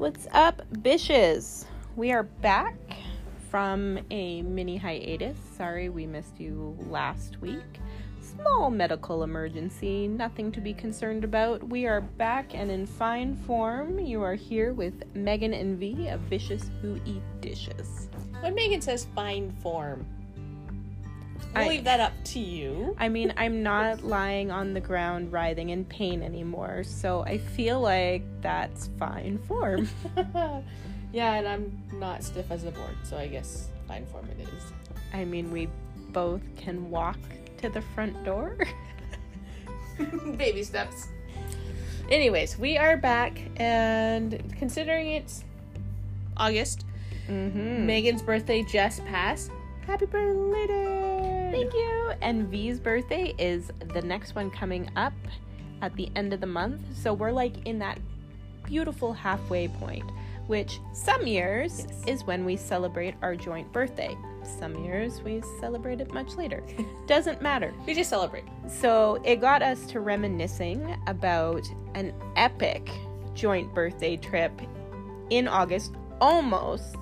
What's up, bitches? We are back from a mini hiatus. Sorry we missed you last week. Small medical emergency, nothing to be concerned about. We are back and in fine form. You are here with Megan and V of Vicious Who Eat Dishes. When Megan says fine form, we'll I- leave that up to you. I mean, I'm not lying on the ground writhing in pain anymore, so I feel like that's fine form. yeah, and I'm not stiff as a board, so I guess fine form it is. I mean, we both can walk to the front door. Baby steps. Anyways, we are back, and considering it's August, Mm-hmm. Megan's birthday just passed. Happy birthday! Thank you. And V's birthday is the next one coming up at the end of the month. So we're like in that beautiful halfway point, which some years Yes. is when we celebrate our joint birthday. Some years we celebrate it much later. Doesn't matter. We just celebrate. So it got us to reminiscing about an epic joint birthday trip in August, almost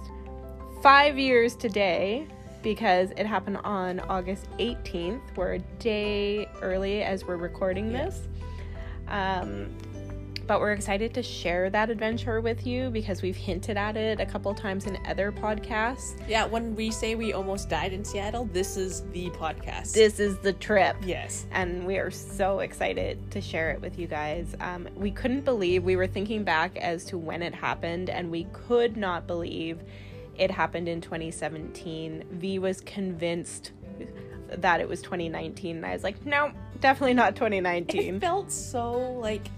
five years today, because it happened on August 18th. We're a day early as we're recording this. Um, but we're excited to share that adventure with you because we've hinted at it a couple times in other podcasts. Yeah, when we say we almost died in Seattle, this is the podcast. This is the trip. yes. and we are so excited to share it with you guys. Um, we couldn't believe we were thinking back as to when it happened, and we could not believe it happened in 2017. V was convinced that it was 2019, and I was like, no, definitely not 2019. It 2019. felt so like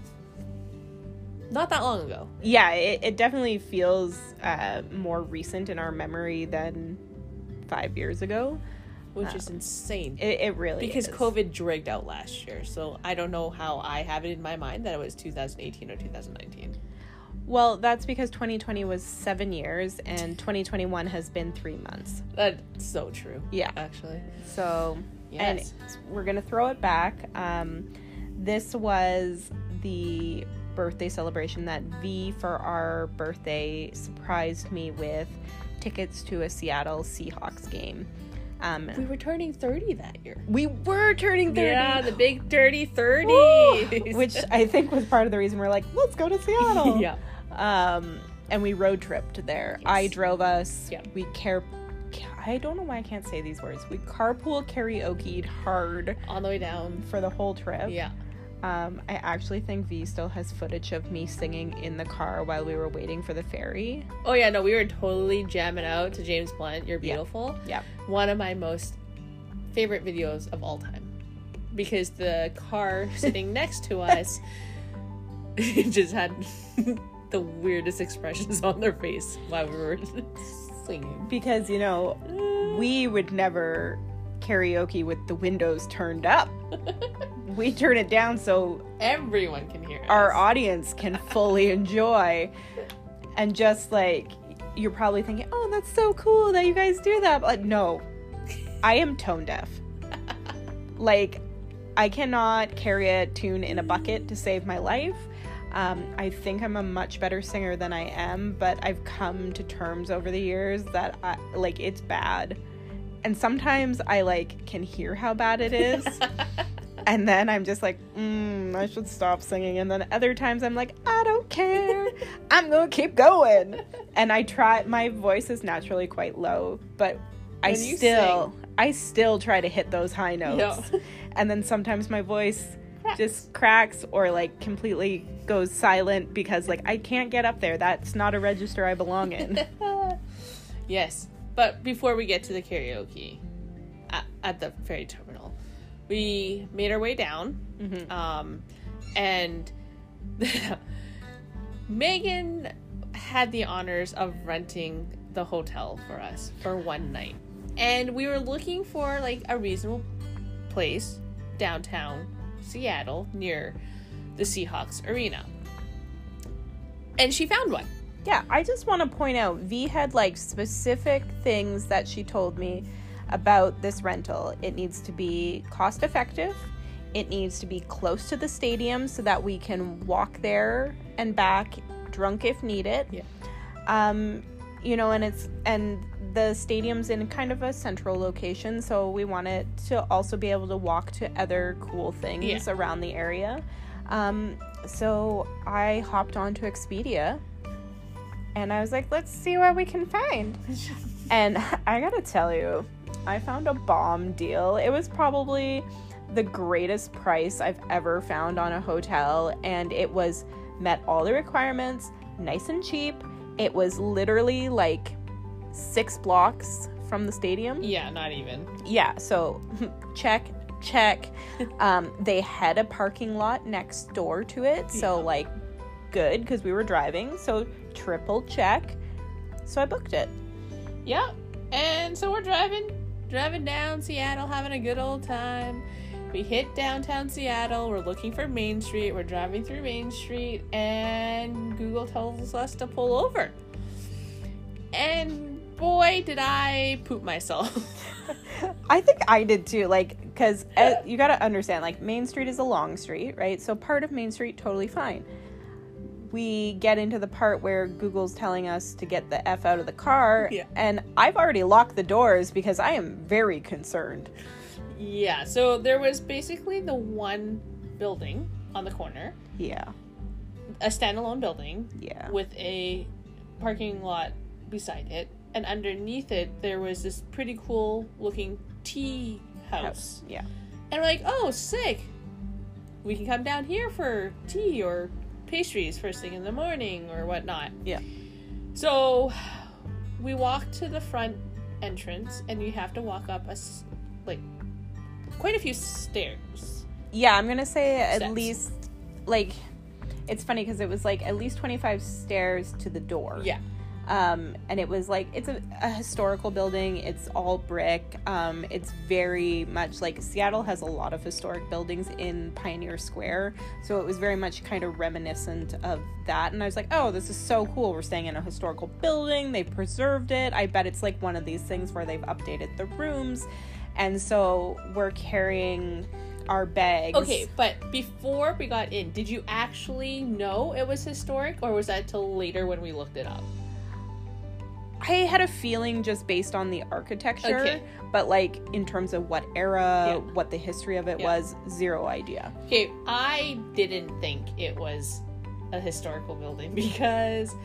not that long ago. yeah, it, it definitely feels uh, more recent in our memory than five years ago. which is insane. It, it really because is. COVID dragged out last year, so I don't know how I have it in my mind that it was 2018 or 2019. Well, that's because 2020 was seven years, and 2021 has been three months. That's so true. Yeah. actually. So, Yes. and we're gonna throw it back. Um, this was the birthday celebration that V for our birthday surprised me with tickets to a Seattle Seahawks game. Um, We were turning 30 that year. we were turning 30. Yeah, the big dirty 30. Woo! which I think was part of the reason we're like, let's go to Seattle. yeah. Um, and we road tripped there. Yes. I drove us. Yeah. We care. I don't know why I can't say these words. We carpool karaoke'd hard On the way down. for the whole trip. Yeah. Um, I actually think V still has footage of me singing in the car while we were waiting for the ferry. Oh yeah, no, we were totally jamming out to James Blunt. You're Yeah. beautiful. Yeah. One of my most favorite videos of all time, because the car sitting next to us just had the weirdest expressions on their face while we were singing. Because, you know, we would never karaoke with the windows turned up. we turn it down so Everyone can hear our audience can fully enjoy. And just like you're probably thinking oh that's so cool that you guys do that. But like no. I am tone deaf. Like i cannot carry a tune in a bucket to save my life. Um, i think i'm a much better singer than i am but i've come to terms over the years that I, like it's bad and sometimes i like can hear how bad it is and then I'm just like, mm, I should stop singing. And then other times I'm like, I don't care. I'm going to keep going. And I try, my voice is naturally quite low, but I still, I still try to hit those high notes. Yeah. And then sometimes my voice just cracks or like completely goes silent because like I can't get up there. That's not a register I belong in. yes, but before we get to the karaoke at, at the ferry terminal, we made our way down, Mhm. um, and Megan had the honors of renting the hotel for us for one night, and we were looking for like a reasonable place downtown Seattle near the Seahawks arena, and she found one. Yeah, I just want to point out V had like specific things that she told me about this rental. It needs to be cost effective. It needs to be close to the stadium so that we can walk there and back drunk if needed. Yeah. Um, you know, and it's and the stadium's in kind of a central location, so we wanted to also be able to walk to other cool things Yeah. around the area. Um, so I hopped onto Expedia and I was like, let's see what we can find. And I gotta tell you, I found a bomb deal. It was probably the greatest price I've ever found on a hotel, and it was met all the requirements, nice and cheap. It was literally like six blocks from the stadium. Yeah, not even. Yeah, so check, check. um, they had a parking lot next door to it, so Yeah. like good because we were driving. So triple check. So I booked it. Yep. And so we're driving, driving down Seattle, having a good old time. We hit downtown Seattle. We're looking for Main Street. We're driving through Main Street, and Google tells us to pull over. And boy, did I poop myself. I think I did too. Like, because uh, you got to understand, like, Main Street is a long street, right? So part of Main Street, totally fine. We get into the part where Google's telling us to get the F out of the car, Yeah. and I've already locked the doors because I am very concerned. yeah. So there was basically the one building on the corner, Yeah, a standalone building, yeah. with a parking lot beside it, and underneath it there was this pretty cool looking tea house. Yeah. And we're like, oh, sick! We can come down here for tea or pastries first thing in the morning or whatnot. Yeah. So we walk to the front entrance, and you have to walk up a, like quite a few stairs. Yeah, I'm gonna say at least like it's funny because it was like at least 25 stairs to the door. Yeah. Um, and it was like it's a, a historical building. It's all brick. Um, it's very much like Seattle has a lot of historic buildings in Pioneer Square, so it was very much kind of reminiscent of that. And I was like, oh, this is so cool. We're staying in a historical building. They preserved it. I bet it's like one of these things where they've updated the rooms, and so we're carrying our bags. Okay, but before we got in, did you actually know it was historic, or was that till later when we looked it up? I had a feeling just based on the architecture, Okay. but like in terms of what era, Yeah. what the history of it Yeah. was, zero idea. Okay, I didn't think it was a historical building because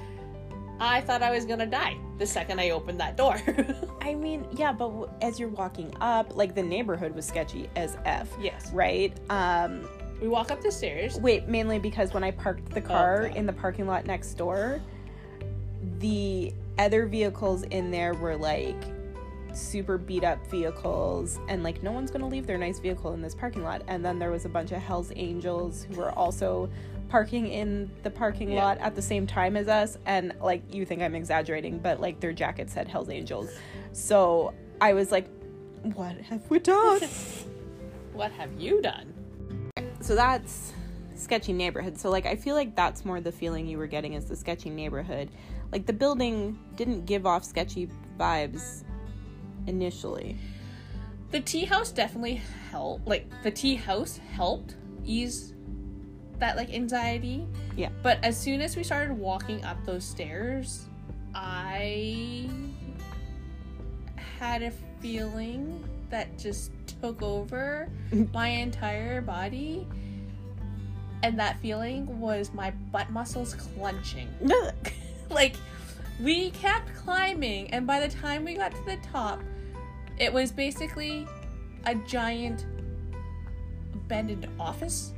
I thought I was gonna die the second I opened that door. I mean, yeah, but as you're walking up, like the neighborhood was sketchy as f, yes. right? Um, We walk up the stairs. wait, mainly because when I parked the car God. in the parking lot next door, the other vehicles in there were like super beat up vehicles and like no one's gonna leave their nice vehicle in this parking lot. And then there was a bunch of hells angels who were also parking in the parking Yeah. lot at the same time as us. And like you think i'm exaggerating but like their jackets said hells angels. So i was like what have we done? What have you done? so that's sketchy neighborhood. So like i feel like that's more the feeling you were getting is the sketchy neighborhood like the building didn't give off sketchy vibes initially The tea house definitely helped. Like the tea house helped ease that like anxiety. Yeah. But as soon as we started walking up those stairs, I had a feeling that just took over my entire body. And that feeling was my butt muscles clenching. like we kept climbing and by the time we got to the top it was basically a giant abandoned office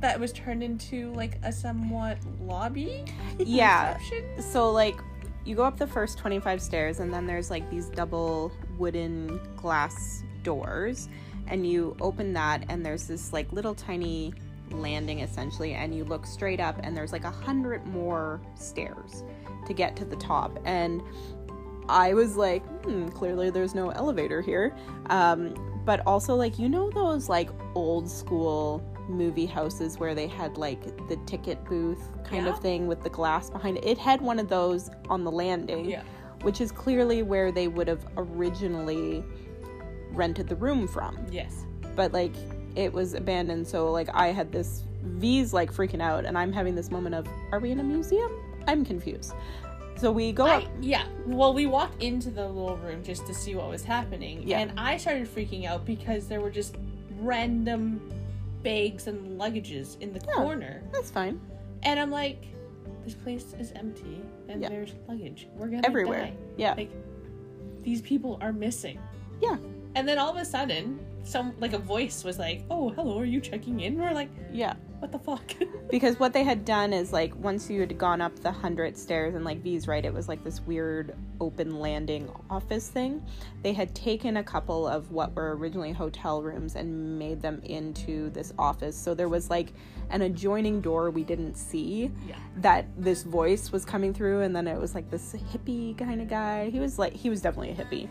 that was turned into like a somewhat lobby Yeah. reception. so like you go up the first 25 stairs and then there's like these double wooden glass doors and you open that and there's this like little tiny landing essentially and you look straight up and there's like a hundred more stairs to get to the top. And i was like hmm clearly there's no elevator here. Um, but also like you know those like old school movie houses where they had like the ticket booth kind Yeah. of thing with the glass behind it? It had one of those on the landing Yeah. which is clearly where they would have originally rented the room from. Yes. but like it was abandoned. So like i had this v's like freaking out. And i'm having this moment of are we in a museum I'm confused. So we go I, up. yeah. Well, we walked into the little room just to see what was happening, Yeah. and I started freaking out because there were just random bags and luggages in the Yeah. corner, That's fine. and I'm like, this place is empty, and Yeah. there's luggage. We're gonna Everywhere. die. Yeah. Like, these people are missing. Yeah. And then all of a sudden, some like a voice was like, "Oh, hello, are you checking in?" we're like, Yeah. "What the fuck?" Because what they had done is like once you had gone up the hundred stairs and like V's right, it was like this weird open landing office thing. They had taken a couple of what were originally hotel rooms and made them into this office. So there was like an adjoining door we didn't see yeah. that this voice was coming through and then it was like this hippie kind of guy. He was like he was definitely a hippie.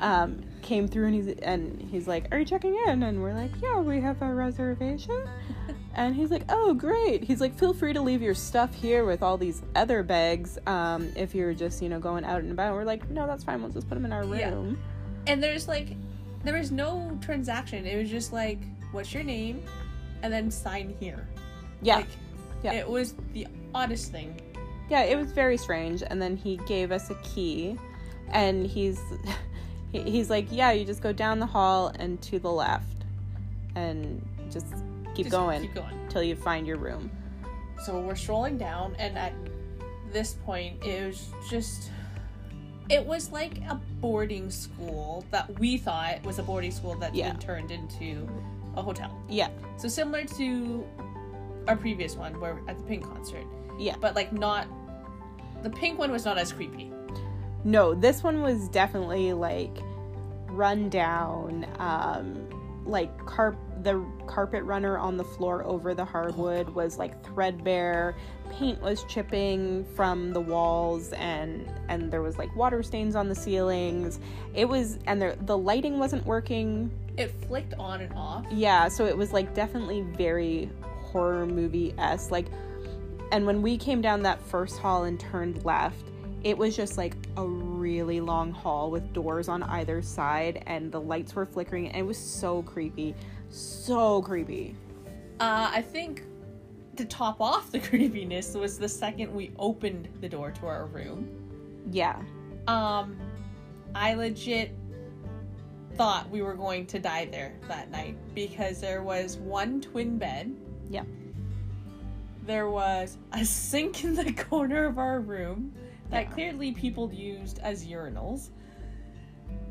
um, came through and he's and he's like, "Are you checking in?" And we're like, "Yeah, we have a reservation." And he's like, "Oh, great." He's like, "Feel free to leave your stuff here with all these other bags um, if you're just you know going out and about." We're like, "No, that's fine. We'll just put them in our room. Yeah. room." And there's like, there was no transaction. It was just like, "What's your name?" and then sign here. Yeah, Like, Yeah. It was the oddest thing. yeah, it was very strange. And then he gave us a key, and he's he's like, "Yeah, you just go down the hall and to the left, and just keep Just going Keep going. till you find your room." So we're strolling down, and at this point, it was just. It was like a boarding school that we thought was a boarding school that yeah. been turned into a hotel. Yeah, So similar to our previous one, where at the Pink concert, yeah. but like not. The Pink one was not as creepy. No, this one was definitely like run down, um, like carp the carpet runner on the floor over the hardwood oh, was like threadbare. Paint was chipping from the walls and and there was like water stains on the ceilings. It was and there the lighting wasn't working. It flicked on and off. Yeah, so it was like definitely very horror movie esque. Like, and when we came down that first hall and turned left, it was just like a really long hall with doors on either side, and the lights were flickering, and it was so creepy, so creepy. Uh, I think to top off the creepiness was the second we opened the door to our room. Yeah, Um, I legit thought we were going to die there that night because there was one twin bed. Yeah. There was a sink in the corner of our room that Yeah. clearly people used as urinals.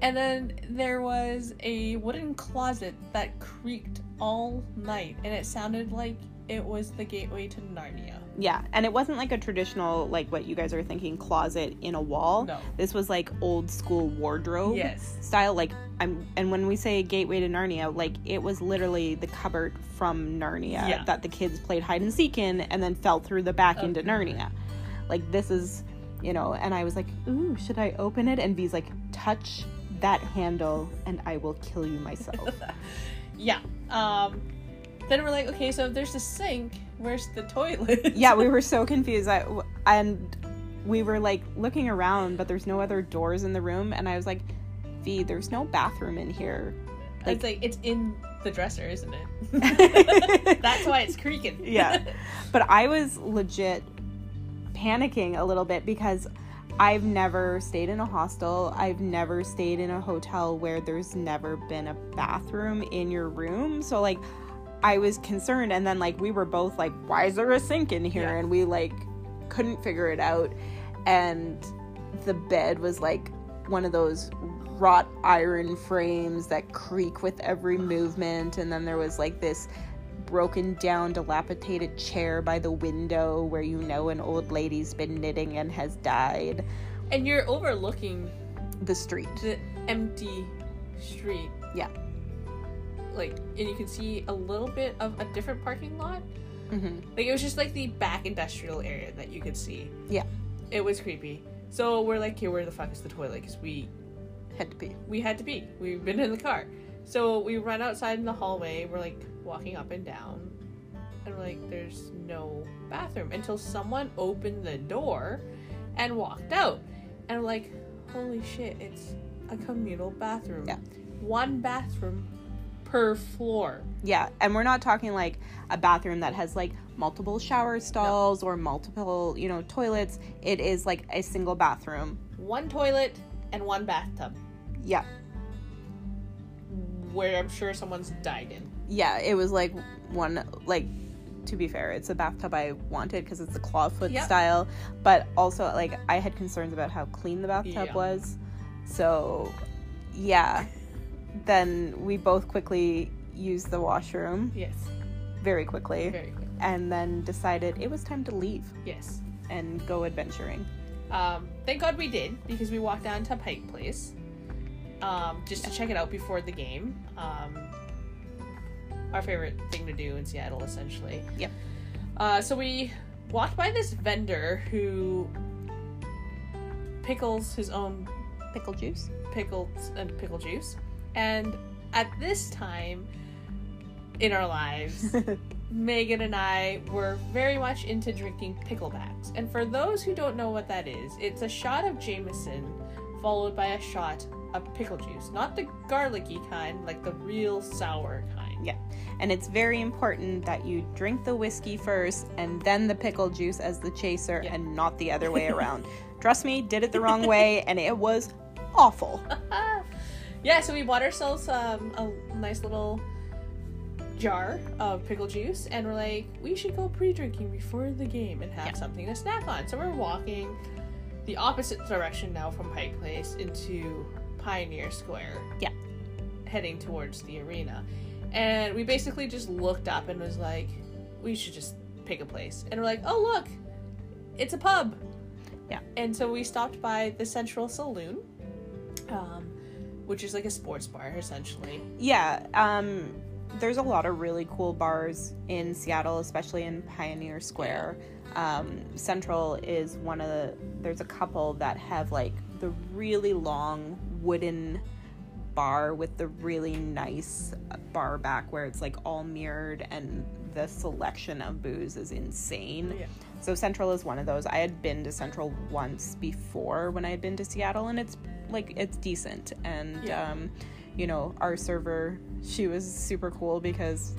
And then there was a wooden closet that creaked all night and it sounded like it was the gateway to Narnia. yeah, and it wasn't like a traditional like what you guys are thinking closet in a wall. No. This was like old school wardrobe. Yes. style like i'm and when we say gateway to narnia like it was literally the cupboard from narnia Yeah. that the kids played hide and seek in and then fell through the back into narnia like this is you know and i was like ooh should i open it and v's like touch that handle and i will kill you myself Yeah. Um then we're like, okay, so if there's a sink, where's the toilet? yeah we were so confused I, and we were like looking around but there's no other doors in the room and i was like v there's no bathroom in here it's like it's in the dresser, isn't it? That's why it's creaking. Yeah. But I was legit panicking a little bit because I've never stayed in a hostel. I've never stayed in a hotel where there's never been a bathroom in your room. So like I was concerned and then like we were both like why is there a sink in here Yeah. and we like couldn't figure it out and the bed was like one of those wrought iron frames that creak with every movement and then there was like this broken down dilapidated chair by the window where you know an old lady's been knitting and has died And you're overlooking the street the empty street. Yeah. Like, and you can see a little bit of a different parking lot. hmm Like, it was just like the back industrial area that you could see. Yeah. It was creepy. So we're like, okay, where the fuck is the toilet? Because we had to be we had to pee. We've been in the car. So we run outside in the hallway. We're like walking up and down. And we're like, there's no bathroom until someone opened the door and walked out. And we're like, holy shit, it's a communal bathroom. Yeah. One bathroom per floor. Yeah, and we're not talking like a bathroom that has like multiple shower stalls or multiple, you know, toilets. It is like a single bathroom. One toilet and one bathtub, Yeah. where I'm sure someone's died in. Yeah, it was like one like to be fair, it's a bathtub I wanted because it's a clawfoot Yep. style, but also like I had concerns about how clean the bathtub Yeah. was. So, yeah. Then we both quickly used the washroom Yes, very quickly very quick. and then decided it was time to leave Yes. and go adventuring. Um, thank God we did because we walked down to Pike Place um, just to check it out before the game. Um, our favorite thing to do in Seattle, essentially. Yep. Uh, so we walked by this vendor who pickles his own Pickle juice? pickles and pickle juice, and at this time in our lives, Megan and I were very much into drinking picklebacks. And for those who don't know what that is, it's a shot of Jameson followed by a shot of pickle juice. Not the garlicky kind, like the real sour kind. Yeah. And it's very important that you drink the whiskey first and then the pickle juice as the chaser Yeah. and not the other way around. Trust me, did it the wrong way and it was awful. yeah, so we bought ourselves um, a nice little jar of pickle juice and we're like, we should go pre drinking before the game and have Yeah. something to snack on. So we're walking the opposite direction now from Pike Place into Pioneer Square. Yeah. Heading towards the arena. And we basically just looked up and was like, we should just pick a place. And we're like, oh, look, it's a pub. Yeah. And so we stopped by the Central Saloon, um, which is like a sports bar essentially. Yeah, um there's a lot of really cool bars in Seattle, especially in Pioneer Square. Um, Central is one of the there's a couple that have like the really long wooden bar with the really nice bar back where it's like all mirrored and the selection of booze is insane. Yeah. So Central is one of those. I had been to Central once before when I had been to Seattle, and it's like it's decent. And Yeah. um, you know, our server, she was super cool because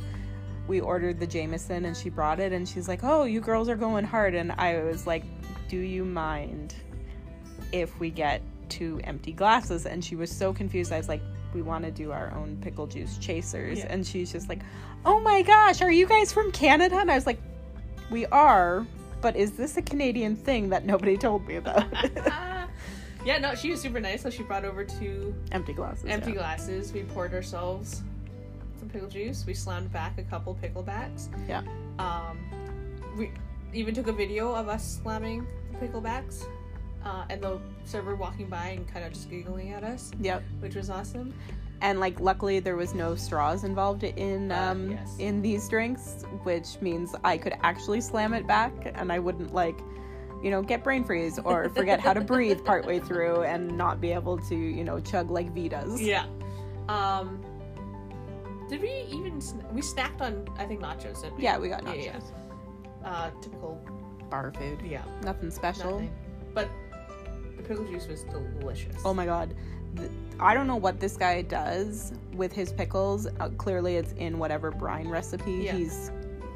we ordered the Jameson and she brought it, and she's like, "Oh, you girls are going hard," and I was like, "Do you mind if we get two empty glasses?" And she was so confused. I was like. We want to do our own pickle juice chasers. Yeah. And she's just like, Oh my gosh, are you guys from Canada? And I was like, We are, but is this a Canadian thing that nobody told me about? yeah, no, she was super nice. So she brought over two Empty glasses. empty yeah. glasses. We poured ourselves some pickle juice. We slammed back a couple picklebacks. Yeah. Um, we even took a video of us slamming the picklebacks, uh, and the server walking by and kind of just giggling at us, Yep. which was awesome. And like, luckily, there was no straws involved in Uh, um yes. in these drinks, which means I could actually slam it back, and I wouldn't like, you know, get brain freeze or forget how to breathe partway through and not be able to, you know, chug like V does. Yeah. Um, did we even sn- we snacked on I think nachos? Didn't we? Yeah, we got Yeah, nachos. yeah. Uh, typical. Bar food. Yeah. Nothing special. Nothing. But the pickle juice was delicious. Oh my god. Th- I don't know what this guy does with his pickles. Uh, clearly, it's in whatever brine recipe Yeah. he's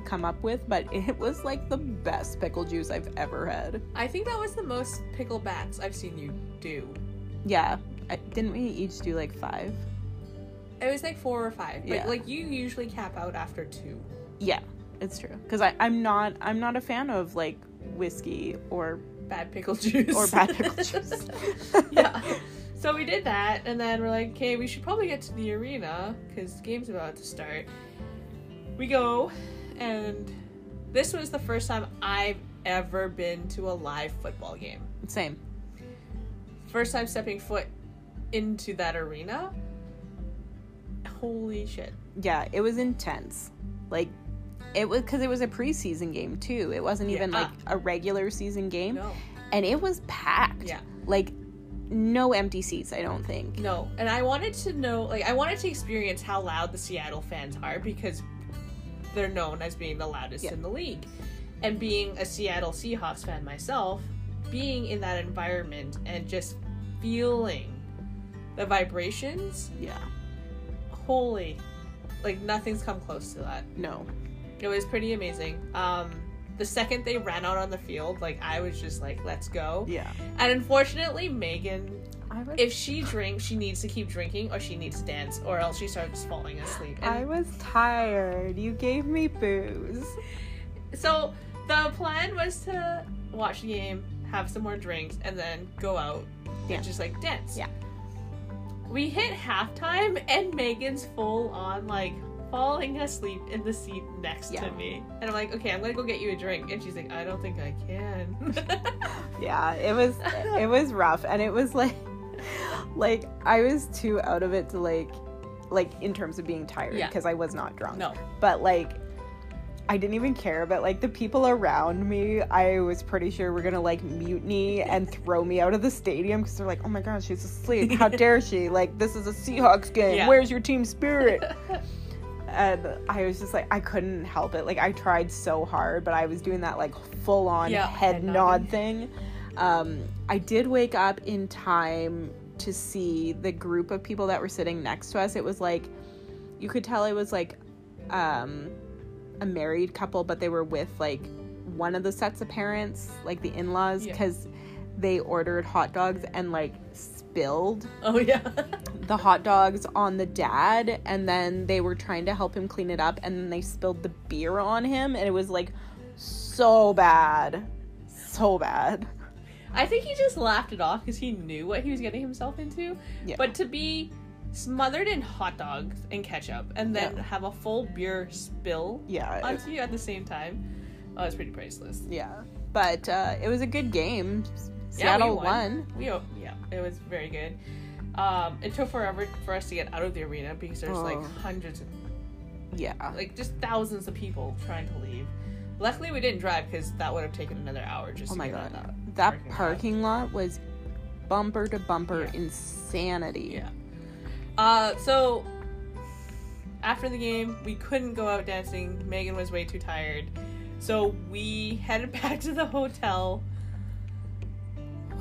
come up with, but it was like the best pickle juice I've ever had. I think that was the most picklebacks I've seen you do. Yeah. I, didn't we each do like five? It was like four or five. But Yeah. like you usually cap out after two. Yeah, it's true. Because I'm not I'm not a fan of like whiskey or Bad pickle juice. or bad pickle juice. yeah. So we did that, and then we're like, okay, we should probably get to the arena because the game's about to start. We go, and this was the first time I've ever been to a live football game. Same. First time stepping foot into that arena. Holy shit. Yeah, it was intense. Like it was because it was a preseason game too. It wasn't even Yeah. like a regular season game, No. and it was packed. Yeah. like no empty seats. I don't think. No. And I wanted to know, like, I wanted to experience how loud the Seattle fans are because they're known as being the loudest Yeah. in the league. And being a Seattle Seahawks fan myself, being in that environment and just feeling the vibrations, Yeah, holy like nothing's come close to that. No. It was pretty amazing. Um, the second they ran out on the field, like I was just like, let's go. Yeah. And unfortunately, Megan, I was if she drinks, she needs to keep drinking, or she needs to dance, or else she starts falling asleep. And I was tired. You gave me booze. so the plan was to watch the game, have some more drinks, and then go out Yeah. and just like dance. Yeah. We hit halftime, and Megan's full on like falling asleep in the seat next Yeah. to me. And I'm like, okay, I'm gonna go get you a drink. And she's like, I don't think I can. Yeah, it was it was rough and it was like like I was too out of it to like like in terms of being tired Yeah. because I was not drunk. no. But like I didn't even care but like the people around me I was pretty sure were gonna like mutiny and throw me out of the stadium because they're like oh my god she's asleep how dare she like this is a Seahawks game Yeah. where's your team spirit and I was just like I couldn't help it. Like I tried so hard, but I was doing that like full on Yeah, head head nod thing. Um, I did wake up in time to see the group of people that were sitting next to us. It was like you could tell it was like um, a married couple, but they were with like one of the sets of parents, like the in-laws, Yeah. because they ordered hot dogs and like spilled Oh yeah. the hot dogs on the dad and then they were trying to help him clean it up and then they spilled the beer on him and it was like so bad so bad I think he just laughed it off because he knew what he was getting himself into. Yeah. But to be smothered in hot dogs and ketchup and then Yeah. have a full beer spill yeah onto you at the same time, oh, it's pretty priceless. yeah but uh it was a good game Yeah, we seattle won. won We yeah, it was very good. Um, it took forever for us to get out of the arena because there's like Oh. hundreds, of, yeah like just thousands of people trying to leave. Luckily, we didn't drive because that would have taken another hour just oh to my get god out that parking lot. parking lot was bumper to bumper Yeah. insanity Yeah. Uh, so after the game, we couldn't go out dancing. Megan was way too tired, so we headed back to the hotel.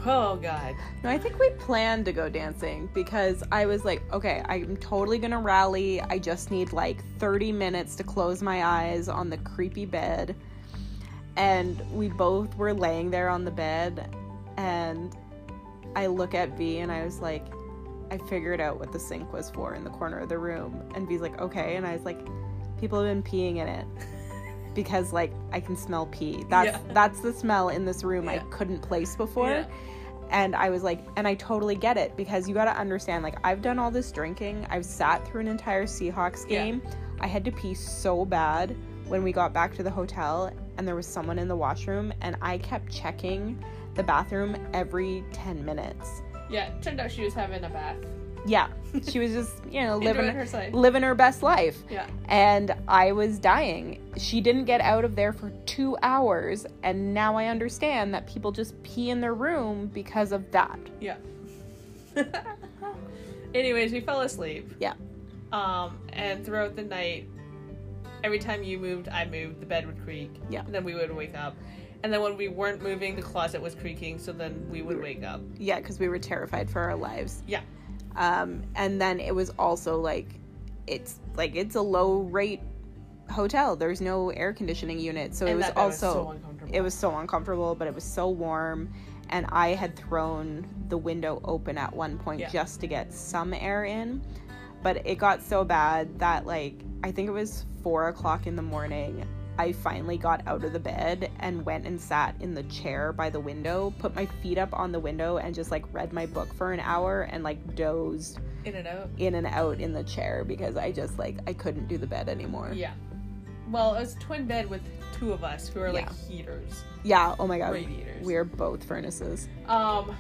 Oh God. No, I think we planned to go dancing because I was like, okay, I'm totally gonna rally. I just need like 30 minutes to close my eyes on the creepy bed. And we both were laying there on the bed, and I look at V and I was like, I figured out what the sink was for in the corner of the room. And V's like, okay. And I was like, people have been peeing in it. Because like I can smell pee. That's Yeah. that's the smell in this room I couldn't place before. Yeah. And I was like, and I totally get it because you got to understand, like, I've done all this drinking. I've sat through an entire Seahawks Yeah. game. I had to pee so bad when we got back to the hotel, and there was someone in the washroom, and I kept checking the bathroom every 10 minutes. Yeah. Turned out she was having a bath, Yeah, she was just, you know, living her living her best life. Yeah. And I was dying. She didn't get out of there for two hours, and now I understand that people just pee in their room because of that. Yeah. Anyways, we fell asleep. Yeah. Um, and throughout the night, every time you moved, I moved. The bed would creak. Yeah. And then we would wake up. And then when we weren't moving, the closet was creaking. So then we would wake up. Yeah, because we were terrified for our lives. Yeah. Um, and then it was also like, it's like it's a low rate hotel. There's no air conditioning unit, so it was bed was also so it was so uncomfortable, but it was so warm. And I had thrown the window open at one point Yeah. just to get some air in. But it got so bad that, like, I think it was four o'clock in the morning. I finally got out of the bed and went and sat in the chair by the window, put my feet up on the window, and just like read my book for an hour and like dozed in and out. in and out in the chair because I just like I couldn't do the bed anymore. Yeah. Well, it was a twin bed with two of us who are like Yeah. heaters, Yeah, oh my god. radiators. We are both furnaces. Um,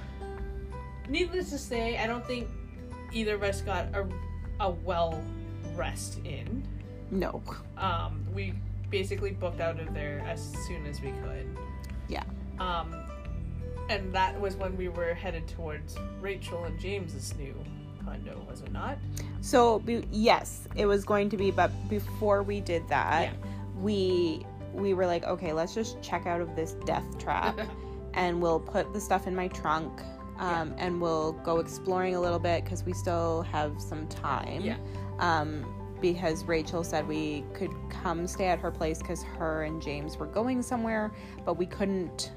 needless to say, I don't think either of us got a, a well rest in. No. Um, we basically booked out of there as soon as we could. Yeah. Um, and that was when we were headed towards Rachel and James's new condo, was it not? So be- yes, it was going to be, but before we did that, Yeah. we we were like, okay, let's just check out of this death trap, and we'll put the stuff in my trunk, um, and we'll go exploring a little bit because we still have some time. Yeah. Um, because Rachel said we could come stay at her place because her and James were going somewhere, but we couldn't.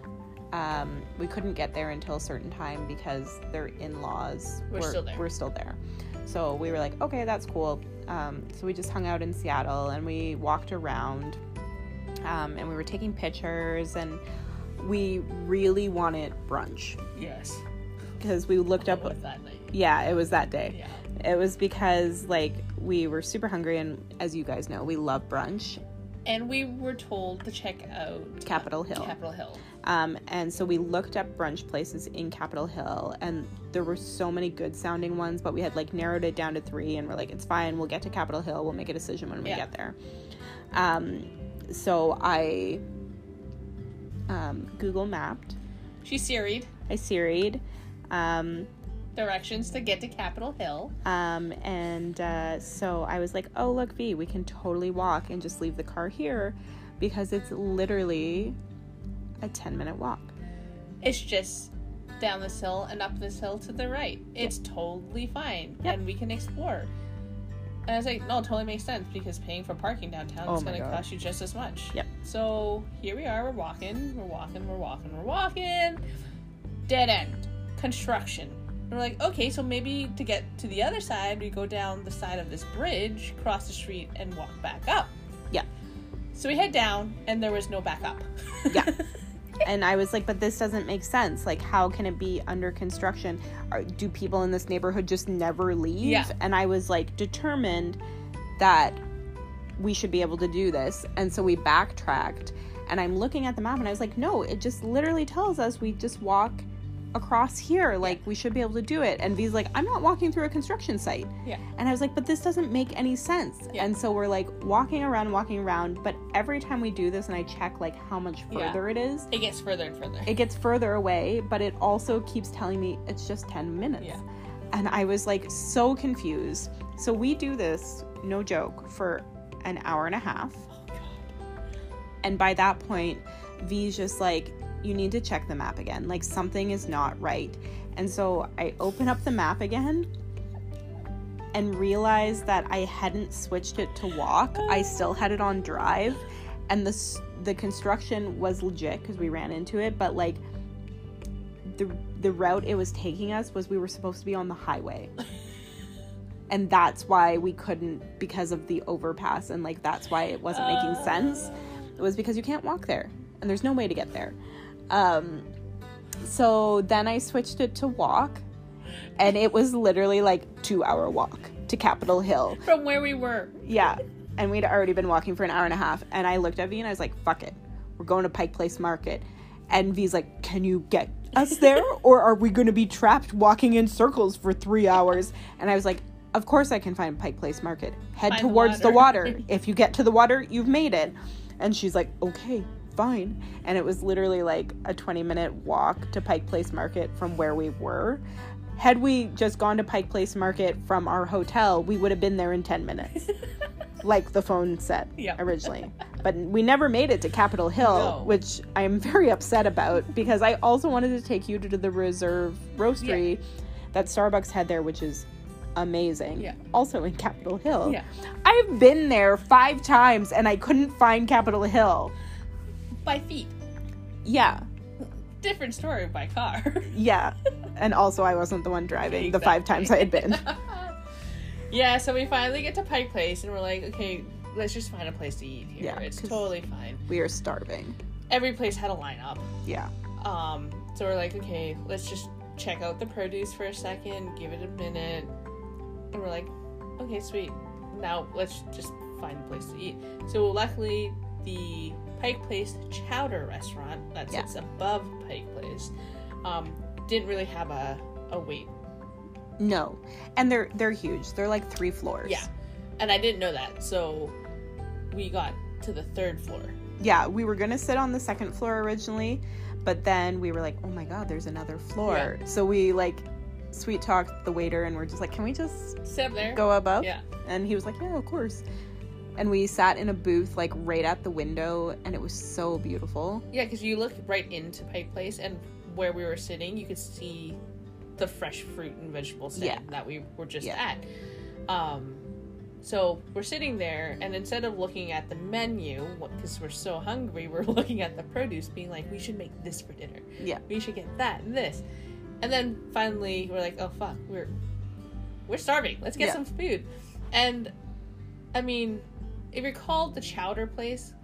Um, we couldn't get there until a certain time because their in-laws Were still there. Were still there. So we were like, okay, that's cool. Um, so we just hung out in Seattle and we walked around, um, and we were taking pictures, and we really wanted brunch Yes. because we looked up. That night. Yeah, it was that day. Yeah. It was because like we were super hungry, and as you guys know, we love brunch. And we were told to check out Capitol Hill. Capitol Hill. Um, and so we looked up brunch places in Capitol Hill, and there were so many good sounding ones, but we had like narrowed it down to three, and we're like, it's fine. We'll get to Capitol Hill. We'll make a decision when we Yeah. get there. Um, so I um, Google mapped. She Siri'd I Siri'd. Um, directions to get to Capitol Hill. Um, and uh, so I was like, oh, look, V, we can totally walk and just leave the car here because it's literally a 10 minute walk. It's just down this hill and up this hill to the right. It's totally fine, and we can explore. And I was like, no, it totally makes sense because paying for parking downtown Oh is going to cost you just as much. Yep. So here we are. We're walking. We're walking. We're walking. We're walking. Dead end. Construction. And we're like, okay, so maybe to get to the other side, we go down the side of this bridge, cross the street, and walk back up. Yeah. So we head down, and there was no back up. Yeah. and I was like, but this doesn't make sense. Like, how can it be under construction? Are, do people in this neighborhood just never leave? Yeah. And I was like, determined that we should be able to do this. And so we backtracked. And I'm looking at the map and I was like, no, it just literally tells us we just walk across here. Like, we should be able to do it. And V's like, I'm not walking through a construction site. yeah. And I was like, but this doesn't make any sense. Yeah. And so we're like walking around, walking around. But every time we do this and I check like how much Yeah. further it is, It gets further and further. it gets further away, but it also keeps telling me it's just 10 minutes. Yeah. And I was like so confused. So we do this, no joke, for an hour and a half. Oh, And by that point, V's just like, you need to check the map again. Like something is not right. And so I open up the map again and realize that I hadn't switched it to walk. I still had it on drive and the the construction was legit cuz we ran into it, but like the the route it was taking us was we were supposed to be on the highway. and that's why we couldn't because of the overpass and like that's why it wasn't making uh. sense. It was because you can't walk there and there's no way to get there. Um so then I switched it to walk and it was literally like 2 hour walk to Capitol Hill. From where we were. Yeah. And we'd already been walking for an hour and a half. And I looked at V and I was like, fuck it. We're going to Pike Place Market. And V's like, can you get us there? or are we going to be trapped walking in circles for three hours? And I was like, of course I can find Pike Place Market. Head Find towards the water. water. if you get to the water, you've made it. And she's like, okay, fine. And it was literally like a 20 minute walk to Pike Place Market from where we were. Had we just gone to Pike Place Market from our hotel, we would have been there in 10 minutes like the phone said Yeah. originally. But we never made it to Capitol Hill, No. which I am very upset about because I also wanted to take you to the Reserve Roastery that Starbucks had there, which is amazing. Yeah. Also in Capitol Hill. Yeah. I've been there five times and I couldn't find Capitol Hill. By feet. Yeah. Different story by car. Yeah. and also I wasn't the one driving the five times I had been. yeah, so we finally get to Pike Place and we're like, okay, let's just find a place to eat here. Yeah, it's totally fine. We are starving. Every place had a lineup. Yeah. Um, so we're like, okay, let's just check out the produce for a second, give it a minute. And we're like, okay, sweet. Now let's just find a place to eat. So luckily, the Pike Place Chowder restaurant that Yeah. sits above Pike Place um, didn't really have a, a wait. No. And they're they're huge. They're like three floors. Yeah. And I didn't know that. So we got to the third floor. yeah, we were gonna sit on the second floor originally, but then we were like, oh my god, there's another floor. Yeah. So we like sweet talked the waiter and we're just like, can we just Sit up there. go above? Yeah. And he was like, yeah, of course. And we sat in a booth like right at the window and it was so beautiful. Yeah, because you look right into Pike Place, and where we were sitting, you could see the fresh fruit and vegetable stand Yeah. that we were just Yeah. at. Um, So we're sitting there, and instead of looking at the menu, because we're so hungry, we're looking at the produce, being like, we should make this for dinner. Yeah. We should get that and this. And then finally, we're like, oh fuck, we're we're starving. Let's get Yeah. some food. And I mean, if you're called the chowder place,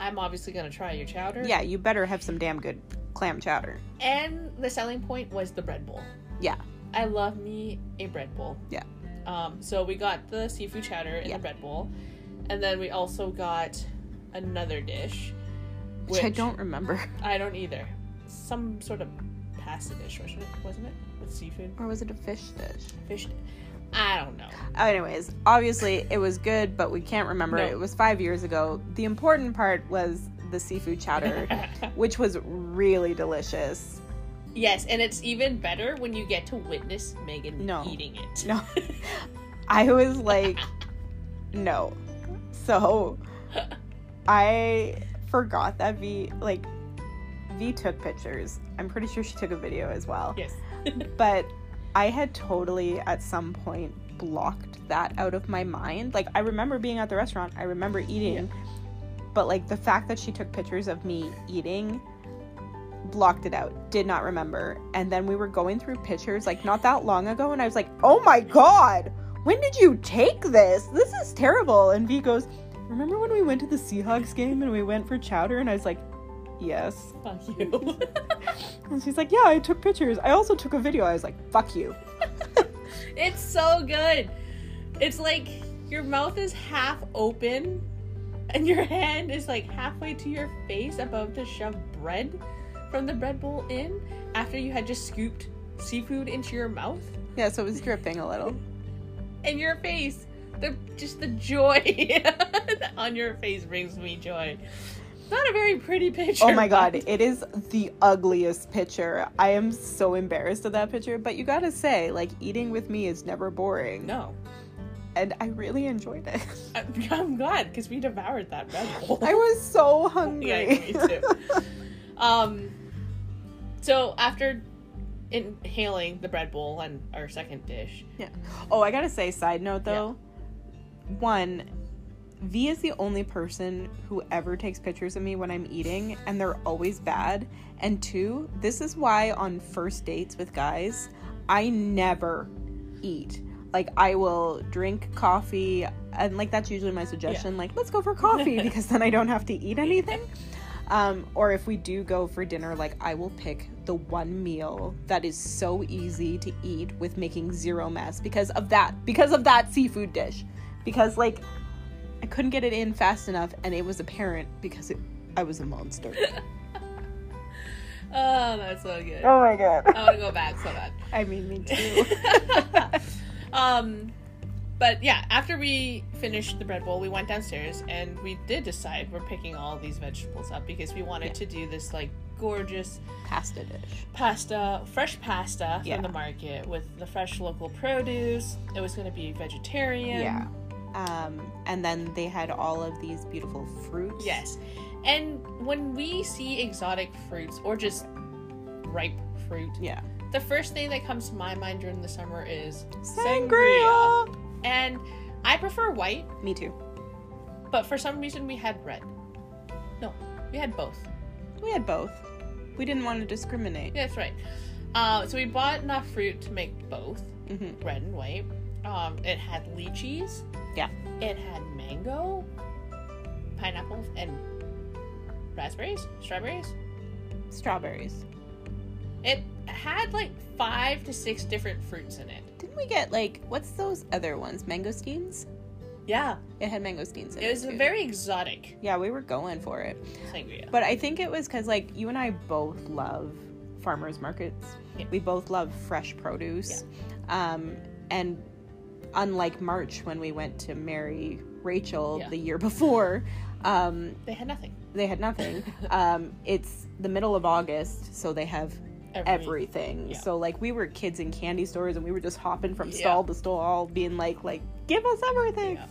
I'm obviously gonna try your chowder. Yeah, you better have some damn good clam chowder. And the selling point was the bread bowl. Yeah. I love me a bread bowl. Yeah. Um, so we got the seafood chowder in Yeah. the bread bowl, and then we also got another dish, Which, I don't remember. I don't either. Some sort of pasta dish, wasn't it? Wasn't it with seafood, Or was it a fish dish? fish? I don't know. Uh, anyways, obviously it was good, but we can't remember. No. It was five years ago. The important part was the seafood chowder, which was really delicious. yes, and it's even better when you get to witness Megan No. eating it. No. I was like, no. So I forgot that V, like, V took pictures. I'm pretty sure she took a video as well. Yes. But I had totally, at some point, blocked that out of my mind. Like, I remember being at the restaurant, I remember eating, but, like, the fact that she took pictures of me eating blocked it out did not remember. And then we were going through pictures like not that long ago and i was like oh my god when did you take this? This is terrible. And v goes remember when we went to the seahawks game and we went for chowder? And i was like yes Fuck you. and she's like yeah i took pictures i also took a video i was like fuck you It's so good. It's like your mouth is half open and your hand is like halfway to your face about to shove bread from the bread bowl in after you had just scooped seafood into your mouth yeah so it was dripping a little and your face. The just the joy on your face brings me joy. Not a very pretty picture. oh my god it is the ugliest picture i am so embarrassed of that picture but you gotta say like eating with me is never boring No. and i really enjoyed it I'm glad because we devoured that bread bowl. I was so hungry. Yeah, me too. um, so after inhaling the bread bowl and our second dish, Yeah. oh, I gotta say, side note though, one, V is the only person who ever takes pictures of me when I'm eating, and they're always bad. And two, this is why on first dates with guys, I never eat. Like I will drink coffee, and like that's usually my suggestion. Like let's go for coffee because then I don't have to eat anything. Um, or if we do go for dinner, like I will pick the one meal that is so easy to eat with making zero mess because of that, because of that seafood dish. Because like I couldn't get it in fast enough, and it was apparent because it, I was a monster. oh, that's so good. oh my god! I want to go back so bad. I mean, me too. um, but yeah, after we finished the bread bowl, we went downstairs and we did decide we're picking all these vegetables up because we wanted Yeah. to do this like gorgeous Pasta dish. pasta, fresh pasta Yeah. from the market with the fresh local produce. It was going to be vegetarian. Yeah. Um, and then they had all of these beautiful fruits. Yes. And when we see exotic fruits or just ripe fruit, Yeah. the first thing that comes to my mind during the summer is Sangria. And I prefer white, Me too. but for some reason we had red. No, we had both. We had both. We didn't want to discriminate. Yeah, that's right. Uh, so we bought enough fruit to make both hmm red and white. Um, it had lychees. Yeah. It had mango, pineapples, and raspberries, strawberries. Strawberries. It had like five to six different fruits in it. Didn't we get like what's those other ones? Mangosteens. Yeah, It had mangosteens in it. it was too. very exotic Yeah, we were going for it. sangria. But I think it was because like you and I both love farmers markets. Yeah. We both love fresh produce. Um, and unlike March when we went to marry Rachel Yeah. the year before, um, They had nothing. they had nothing. um, it's the middle of August, so they have Every- everything. yeah. So like we were kids in candy stores and we were just hopping from Yeah. stall to stall, being like, like, give us everything. Yeah.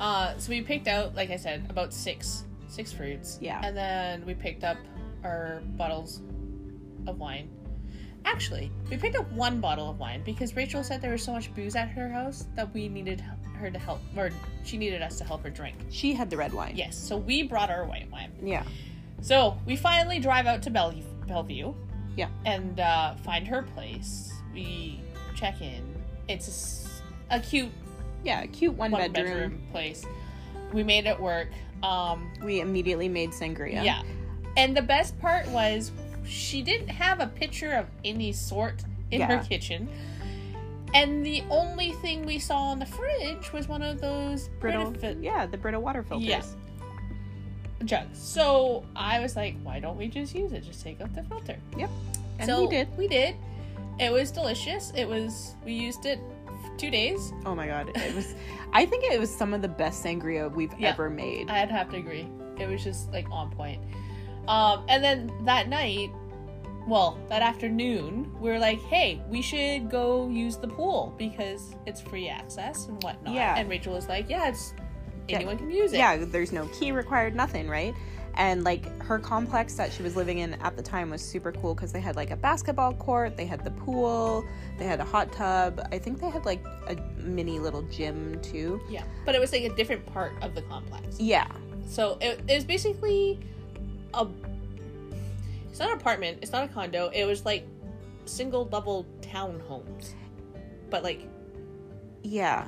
Uh, so we picked out, like I said, about six six fruits. Yeah. And then we picked up our bottles of wine. Actually, we picked up one bottle of wine because Rachel said there was so much booze at her house that we needed her to help, or she needed us to help her drink. She had the red wine. Yes, so we brought our white wine. Yeah. So we finally drive out to Bellevue, Bellevue Yeah. and uh, find her place. We check in. It's a s- a, cute Yeah, a cute one, one bedroom. bedroom. place. We made it work. Um, We immediately made sangria. yeah. And the best part was she didn't have a picture of any sort in Yeah. her kitchen. And the only thing we saw in the fridge was one of those Brita, Brita yeah, the Brita water filters. Yeah. jugs. So I was like, why don't we just use it? Just take out the filter. Yep. And so we did. We did. It was delicious. It was. We used it two days. Oh my god, it was. I think it was some of the best sangria we've Yeah. ever made. I'd have to agree. It was just like on point. Um, and then that night, well, that afternoon, we were like, hey, we should go use the pool because it's free access and whatnot. Yeah. And Rachel was like, yeah, it's Yeah. anyone can use it. yeah, there's no key required, nothing, right? And like her complex that she was living in at the time was super cool because they had like a basketball court, they had the pool, they had a hot tub. I think they had like a mini little gym too. Yeah. But it was like a different part of the complex. Yeah, So it, it was basically a. It's not an apartment. It's not a condo. It was like single level townhomes, but like yeah.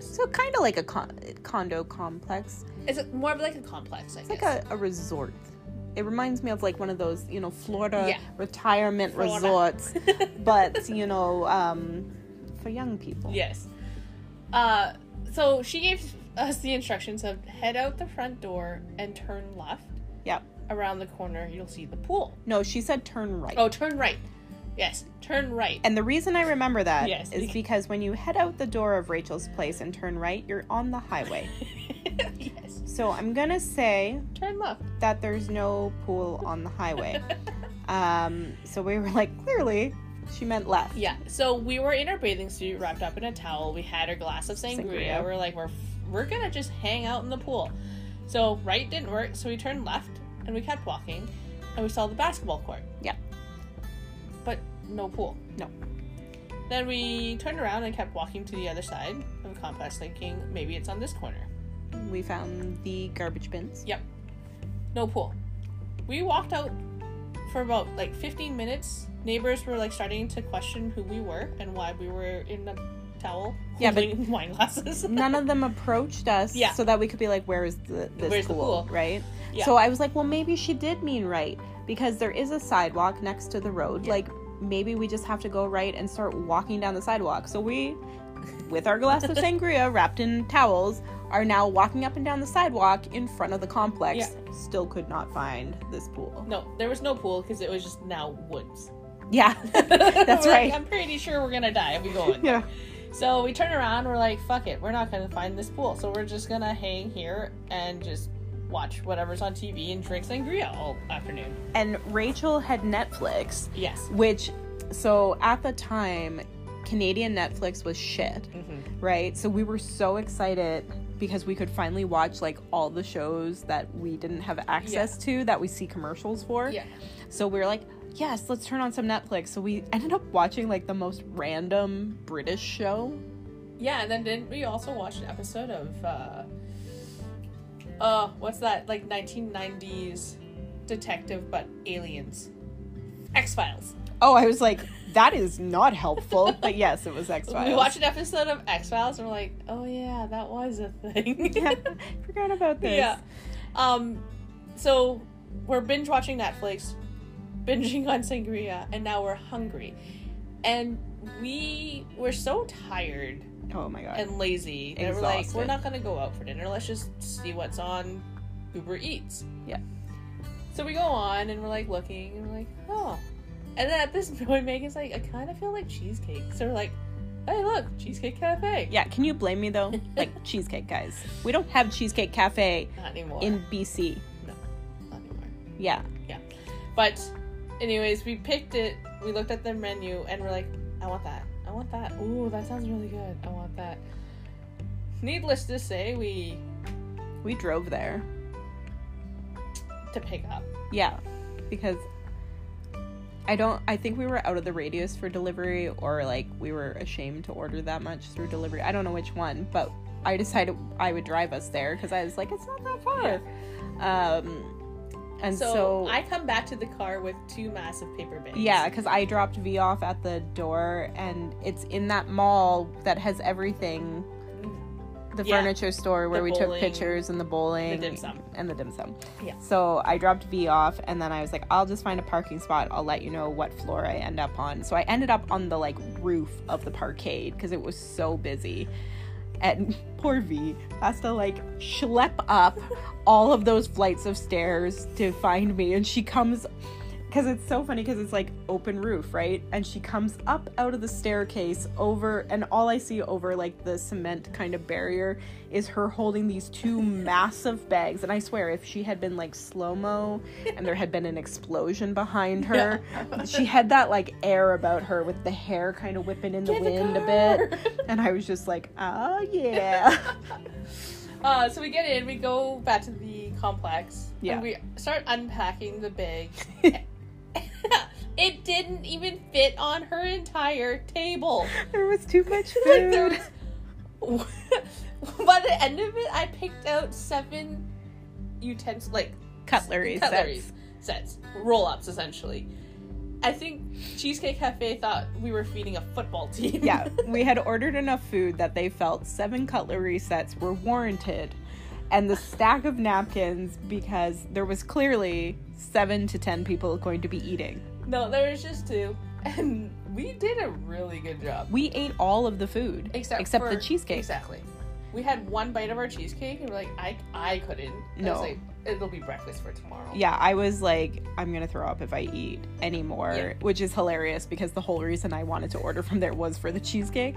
So kind of like a con- condo complex. it's more of like a complex. I It's like a, a resort. It reminds me of like one of those, you know, Florida Yeah. retirement Florida. resorts, but you know, um, for young people. yes. Uh, so she gave us the instructions of head out the front door and turn left. Yep. Around the corner, you'll see the pool. No, she said turn right. Oh, turn right. Yes, turn right. And the reason I remember that is Yes, because- because when you head out the door of Rachel's place and turn right, you're on the highway. yes. So I'm gonna say Turn left. that there's no pool on the highway. Um, so we were like, clearly, she meant left. Yeah. So we were in our bathing suit, wrapped up in a towel. We had our glass of sangria. Sangria. We're like, we're we're gonna just hang out in the pool. So right didn't work, so we turned left and we kept walking, and we saw the basketball court. Yeah. But no pool. No. Then we turned around and kept walking to the other side of the complex, thinking maybe it's on this corner. We found the garbage bins. Yep. No pool. We walked out for about like 15 minutes. Neighbors were like starting to question who we were and why we were in a towel Yeah, but- wine glasses. None of them approached us Yeah. so that we could be like, where is the, this Where's the pool? pool? Right? Yeah. So I was like, well, maybe she did mean right because there is a sidewalk next to the road. Yeah. Like, maybe we just have to go right and start walking down the sidewalk. So we, with our glass of sangria wrapped in towels, are now walking up and down the sidewalk in front of the complex. Yeah. Still could not find this pool. no, there was no pool because it was just now woods. Yeah, that's We're like, right. I'm pretty sure we're gonna die if we go in. Yeah. So we turn around. We're like, fuck it. We're not gonna find this pool. So we're just gonna hang here and just watch whatever's on TV and drink sangria all afternoon. And Rachel had Netflix, Yes. which, so at the time, Canadian Netflix was shit. Mm-hmm. right? So we were so excited because we could finally watch like all the shows that we didn't have access to that we see commercials for. Yeah. So we were like, yes, let's turn on some Netflix. So we ended up watching like the most random British show. Yeah, and then didn't we also watch an episode of uh uh what's that like 1990s detective but aliens X Files. Oh, I was like, that is not helpful. but yes, it was X Files. We watched an episode of X Files and we're like, oh yeah, that was a thing. yeah, forgot about this. Yeah. Um, so we're binge watching Netflix, binging on sangria, and now we're hungry, and we were so tired Oh my god. and lazy that we're like, we're not gonna go out for dinner. Let's just see what's on Uber Eats. Yeah. So we go on and we're like looking and we're like, oh. And then at this point, Megan's like, I kind of feel like cheesecake. So we're like, hey, look, Cheesecake Cafe. yeah, can you blame me though? Like cheesecake guys. We don't have Cheesecake Cafe Not anymore. in BC. No, Not anymore. Yeah. Yeah. But, anyways, we picked it. We looked at the menu and we're like, I want that. I want that. Ooh, that sounds really good. I want that. Needless to say, we We drove there. to pick up. Yeah, because I don't I think we were out of the radius for delivery or like we were ashamed to order that much through delivery. I don't know which one, but I decided I would drive us there cuz I was like it's not that far. Um and so, so, I come back to the car with two massive paper bags. yeah, cuz I dropped V off at the door and it's in that mall that has everything the Yeah. furniture store where The we took pictures and the bowling dim sum. and the dim sum. Yeah. So I dropped V off and then I was like, I'll just find a parking spot. I'll let you know what floor I end up on. So I ended up on the like roof of the parkade because it was so busy. And poor V has to like schlep up all of those flights of stairs to find me. And she comes because it's so funny because it's like open roof, right? And she comes up out of the staircase over, and all I see over like the cement kind of barrier is her holding these two massive bags. And I swear, if she had been like slow mo and there had been an explosion behind her, she had that like air about her with the hair kind of whipping in the Get in the wind a bit. And I was just like, oh yeah. Uh, so we get in, we go back to the complex, Yeah. and we start unpacking the bag. it didn't even fit on her entire table. there was too much like food. was. By the end of it, I picked out seven utensils, like Cutlery cutlery sets. sets, roll ups essentially. I think Cheesecake Cafe thought we were feeding a football team. yeah, we had ordered enough food that they felt seven cutlery sets were warranted. And the stack of napkins, because there was clearly seven to ten people going to be eating. no, there was just two, and we did a really good job. We ate all of the food Except, for for- the cheesecake. Exactly. We had one bite of our cheesecake, and we're like, I, I couldn't. I No. was like, it'll be breakfast for tomorrow. Yeah, I was like, I'm gonna throw up if I eat anymore, Yeah. which is hilarious because the whole reason I wanted to order from there was for the cheesecake.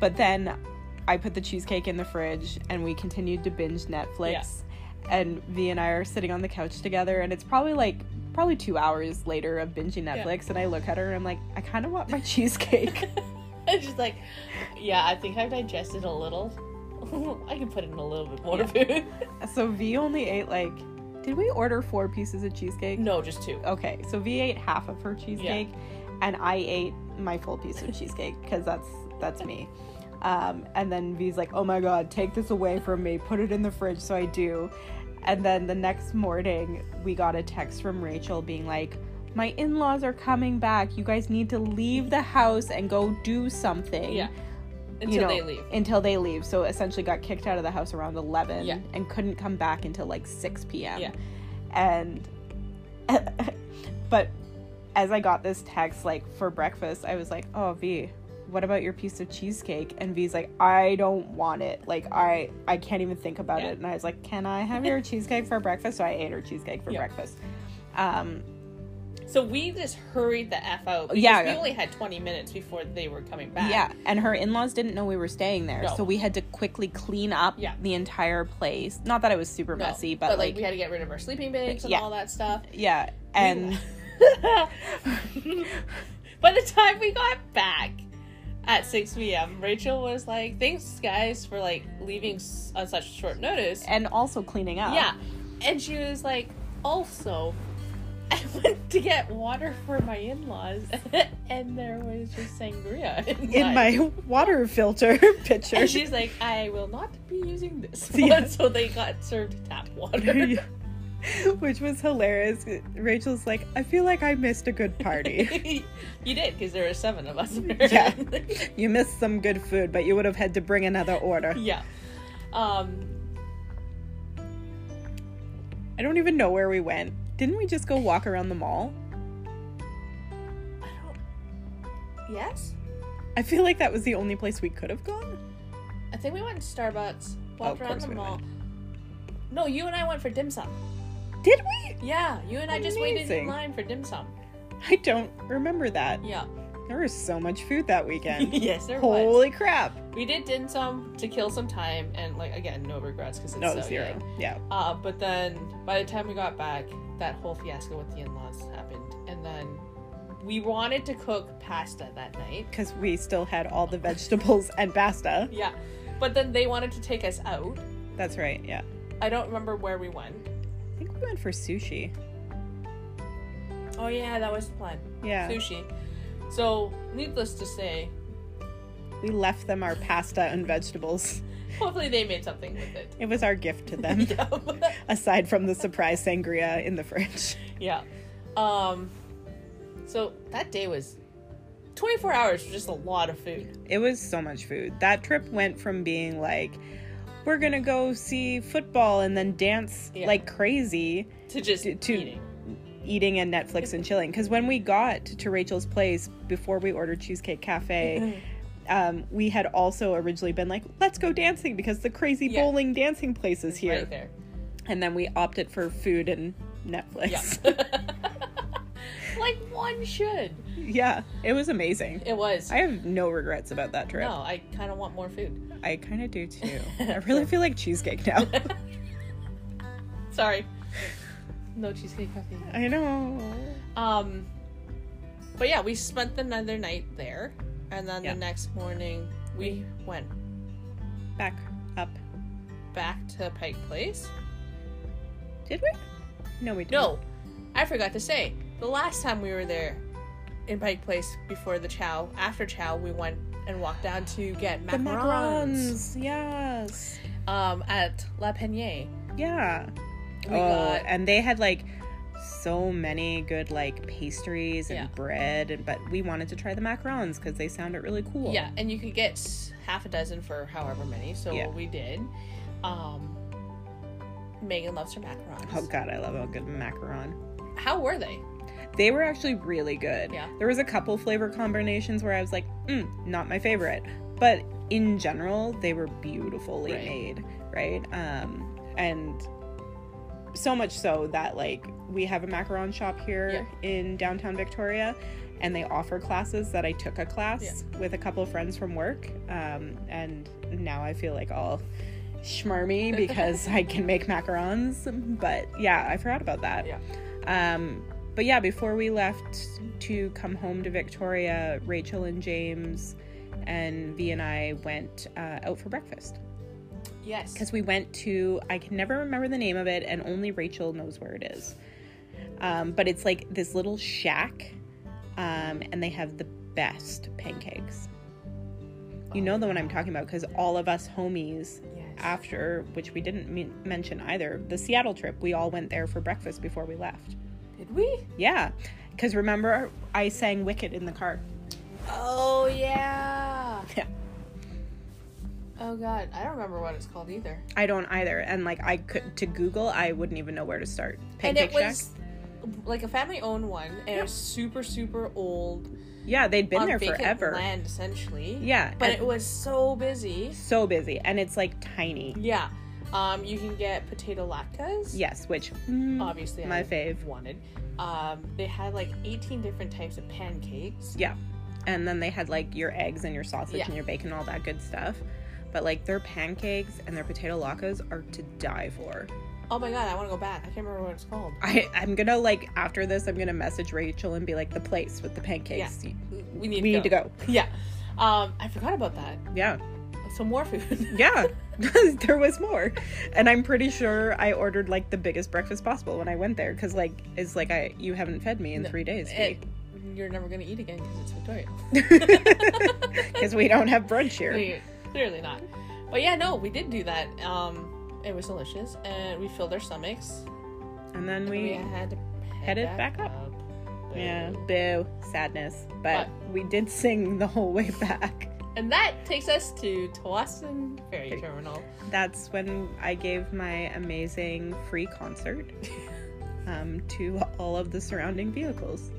But then I put the cheesecake in the fridge and we continued to binge Netflix. Yeah. And V and I are sitting on the couch together, and it's probably like probably two hours later of binging Yeah. Netflix, and I look at her and I'm like, I kind of want my cheesecake. and she's like, yeah, I think I've digested a little. I can put in a little bit more Yeah. food. so V only ate like, did we order four pieces of cheesecake? no, just two. Okay, so V ate half of her cheesecake, and I ate my full piece of cheesecake because that's that's me. Um, and then V's like, "Oh my god, take this away from me, put it in the fridge." So I do. And then the next morning, we got a text from Rachel being like, "My in-laws are coming back. You guys need to leave the house and go do something." Yeah. Until you know, they leave. Until they leave. So essentially got kicked out of the house around 11 Yeah. and couldn't come back until like 6 p.m. Yeah. And but as I got this text like for breakfast, I was like, "Oh, V, what about your piece of cheesecake?" And V's like, "I don't want it. Like I I can't even think about Yeah. it." And I was like, "Can I have your cheesecake for breakfast?" So I ate her cheesecake for Yeah. breakfast. Um So we just hurried the F out. because Yeah. We only had 20 minutes before they were coming back. Yeah, and her in-laws didn't know we were staying there, No. so we had to quickly clean up Yeah. the entire place. Not that it was super No, messy, but, like, we had to get rid of our sleeping bags and Yeah. all that stuff. yeah, and By the time we got back at 6 p.m., Rachel was like, "Thanks, guys, for like leaving on such short notice." and also cleaning up. Yeah, and she was like, "Also, I went to get water for my in-laws, and there was just sangria in, in mine." my water filter pitcher. And she's like, "I will not be using this." Yeah. so they got served tap water. Which was hilarious. Rachel's like, I feel like I missed a good party. you did because there were seven of us. Yeah. you missed some good food, but you would have had to bring another order. yeah. Um. I don't even know where we went. Didn't we just go walk around the mall? I don't. Yes. I feel like that was the only place we could have gone. I think we went to Starbucks. Walked Oh, around the we mall. No, you and I went for dim sum. Did we? Yeah, you and I just waited in line for dim sum. I don't remember that. Yeah. There was so much food that weekend. yes, there was. Holy crap. We did dim sum to kill some time, and like again, no regrets because it's No, so zero. Yeah. Uh, but then by the time we got back, that whole fiasco with the in-laws happened, and then we wanted to cook pasta that night. Because we still had all the vegetables and pasta. Yeah, but then they wanted to take us out. That's right. Yeah. I don't remember where we went. I think we went for sushi. Oh yeah, that was the plan. Yeah. Sushi. So, needless to say, We left them our pasta and vegetables. hopefully they made something with it. It was our gift to them, yeah. aside from the surprise sangria in the fridge. yeah. Um. So that day was 24 hours for just a lot of food. It was so much food. That trip went from being like, we're gonna go see football and then dance Yeah. like crazy To just To- to- eating. eating and Netflix and chilling. Because when we got to Rachel's place before we ordered Cheesecake Cafe, um, we had also originally been like, let's go dancing because the crazy Yeah. bowling dancing place is here. Right there. And then we opted for food and Netflix. Yeah. like one should. Yeah, it was amazing. It was. I have no regrets about that trip. no, I kind of want more food. I kind of do too. I really feel like cheesecake now. Sorry. No cheesecake coffee. I know. Um, but yeah, we spent another night there, and then Yeah. the next morning we went Back up. back to Pike Place. Did we? No, we didn't. No, I forgot to say the last time we were there in Pike Place before the chow, after chow, we went and walked down to get macarons. The macarons. Yes. um at Le Panier. Yeah. We oh, got and they had like so many good like pastries and Yeah. bread, and but we wanted to try the macarons because they sounded really cool. yeah, and you could get half a dozen for however many, so Yeah. we did. Um, Megan loves her macarons. Oh god, I love a good macaron. How were they? They were actually really good. Yeah. There was a couple flavor combinations where I was like, mm, not my favorite. But in general, they were beautifully Right. made, right? Um, and so much so that like we have a macaron shop here in downtown Victoria and they offer classes that I took a class with a couple of friends from work. Um, and now I feel like all schmarmy because I can make macarons. But yeah, I forgot about that. Yeah. Um, but yeah, before we left to come home to Victoria, Rachel and James and V and I went uh, out for breakfast Yes. because we went to I can never remember the name of it, and only Rachel knows where it is. Um, but it's like this little shack, um, and they have the best pancakes. You know the one I'm talking about because all of us homies Yes. after, which we didn't me- mention either, the Seattle trip, we all went there for breakfast before we left. Did we? Yeah, because remember I sang Wicked in the car. Oh yeah. Yeah. Oh god, I don't remember what it's called either. I don't either, and like I could to Google, I wouldn't even know where to start. Pancake and it Shack. was like a family-owned one, and it was super, super old. Yeah, they'd been on there forever. land essentially. Yeah, but it was so busy. so busy, and it's like tiny. Yeah. Um, you can get potato latkes. Yes, which mm, Obviously, my I fave. wanted. Um, they had like 18 different types of pancakes. Yeah, and then they had like your eggs and your sausage Yeah. and your bacon, all that good stuff. But like their pancakes and their potato latkes are to die for. Oh my god, I want to go back. I can't remember what it's called. I I'm gonna like after this, I'm gonna message Rachel and be like the place with the pancakes. Yeah. We need, We to, need to go. go. Yeah. Um, I forgot about that. Yeah, Some more food. yeah. there was more, and I'm pretty sure I ordered like the biggest breakfast possible when I went there because like it's like I you haven't fed me in No, three days. It- you're never gonna eat again because it's Victoria. because we don't have brunch here. We- Clearly not. But yeah, no, we did do that. Um, it was delicious, and we filled our stomachs. And then and we, we had to head headed back up. Boo. yeah, boo, sadness. But, But- we did sing the whole way back. And that takes us to Tsawwassen Ferry Terminal. That's when I gave my amazing free concert um, to all of the surrounding vehicles.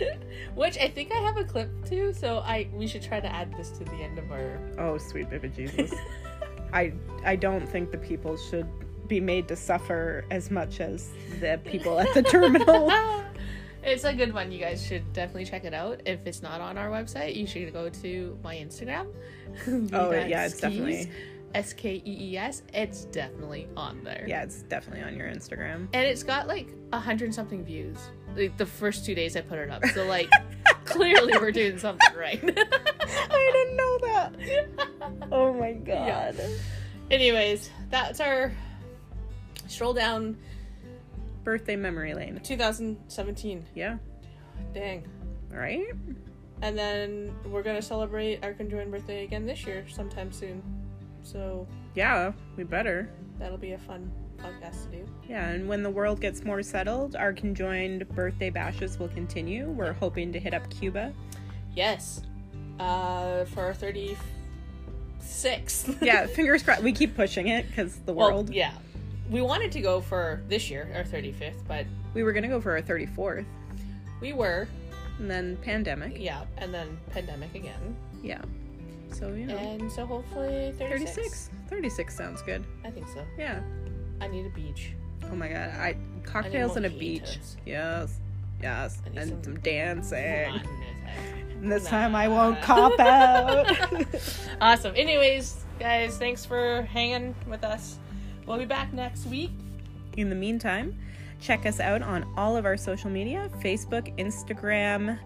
Which I think I have a clip too, so I we should try to add this to the end of our Oh, sweet baby Jesus. I I don't think the people should be made to suffer as much as the people at the terminal. It's a good one. You guys should definitely check it out. If it's not on our website, you should go to my Instagram. Oh, yeah, it's definitely- S K E E S. It's definitely on there. yeah, it's definitely on your Instagram. And it's got like a hundred something views. Like the first two days I put it up. So like clearly we're doing something right. I didn't know that. Oh my god. Anyways, that's our stroll down Birthday memory lane. 2017 Yeah. Dang. Right? And then we're gonna celebrate our conjoined birthday again this year, sometime soon. So Yeah, we better. that'll be a fun podcast to do. Yeah, and when the world gets more settled, our conjoined birthday bashes will continue. We're hoping to hit up Cuba. Yes. Uh, for our thirty sixth. Yeah, fingers crossed. We keep pushing it because the Well, world. yeah. We wanted to go for this year, our thirty fifth, but We were gonna go for our 34th, we were, and then pandemic. yeah, and then pandemic again. Yeah. So, you know. And so hopefully 36. 36. 36 sounds good. I think so. Yeah. I need a beach. Oh my god. I cocktails and a mojitos. beach. Yes. Yes. I need And some- some dancing. Come on, And this time I won't cop out. awesome. Anyways, guys, thanks for hanging with us. We'll be back next week. In the meantime, check us out on all of our social media Facebook, Instagram,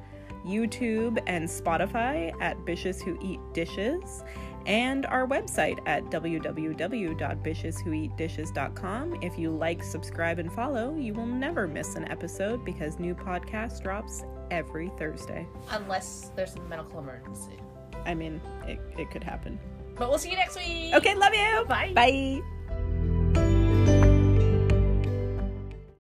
YouTube, and Spotify at Bishes Who Eat Dishes, and our website at www.bisheswhoeatdishes.com. If you like, subscribe, and follow, you will never miss an episode because new podcast drops every Thursday. Unless there's a medical emergency. I mean, it, it could happen. But we'll see you next week. Okay, love you. Bye. Bye.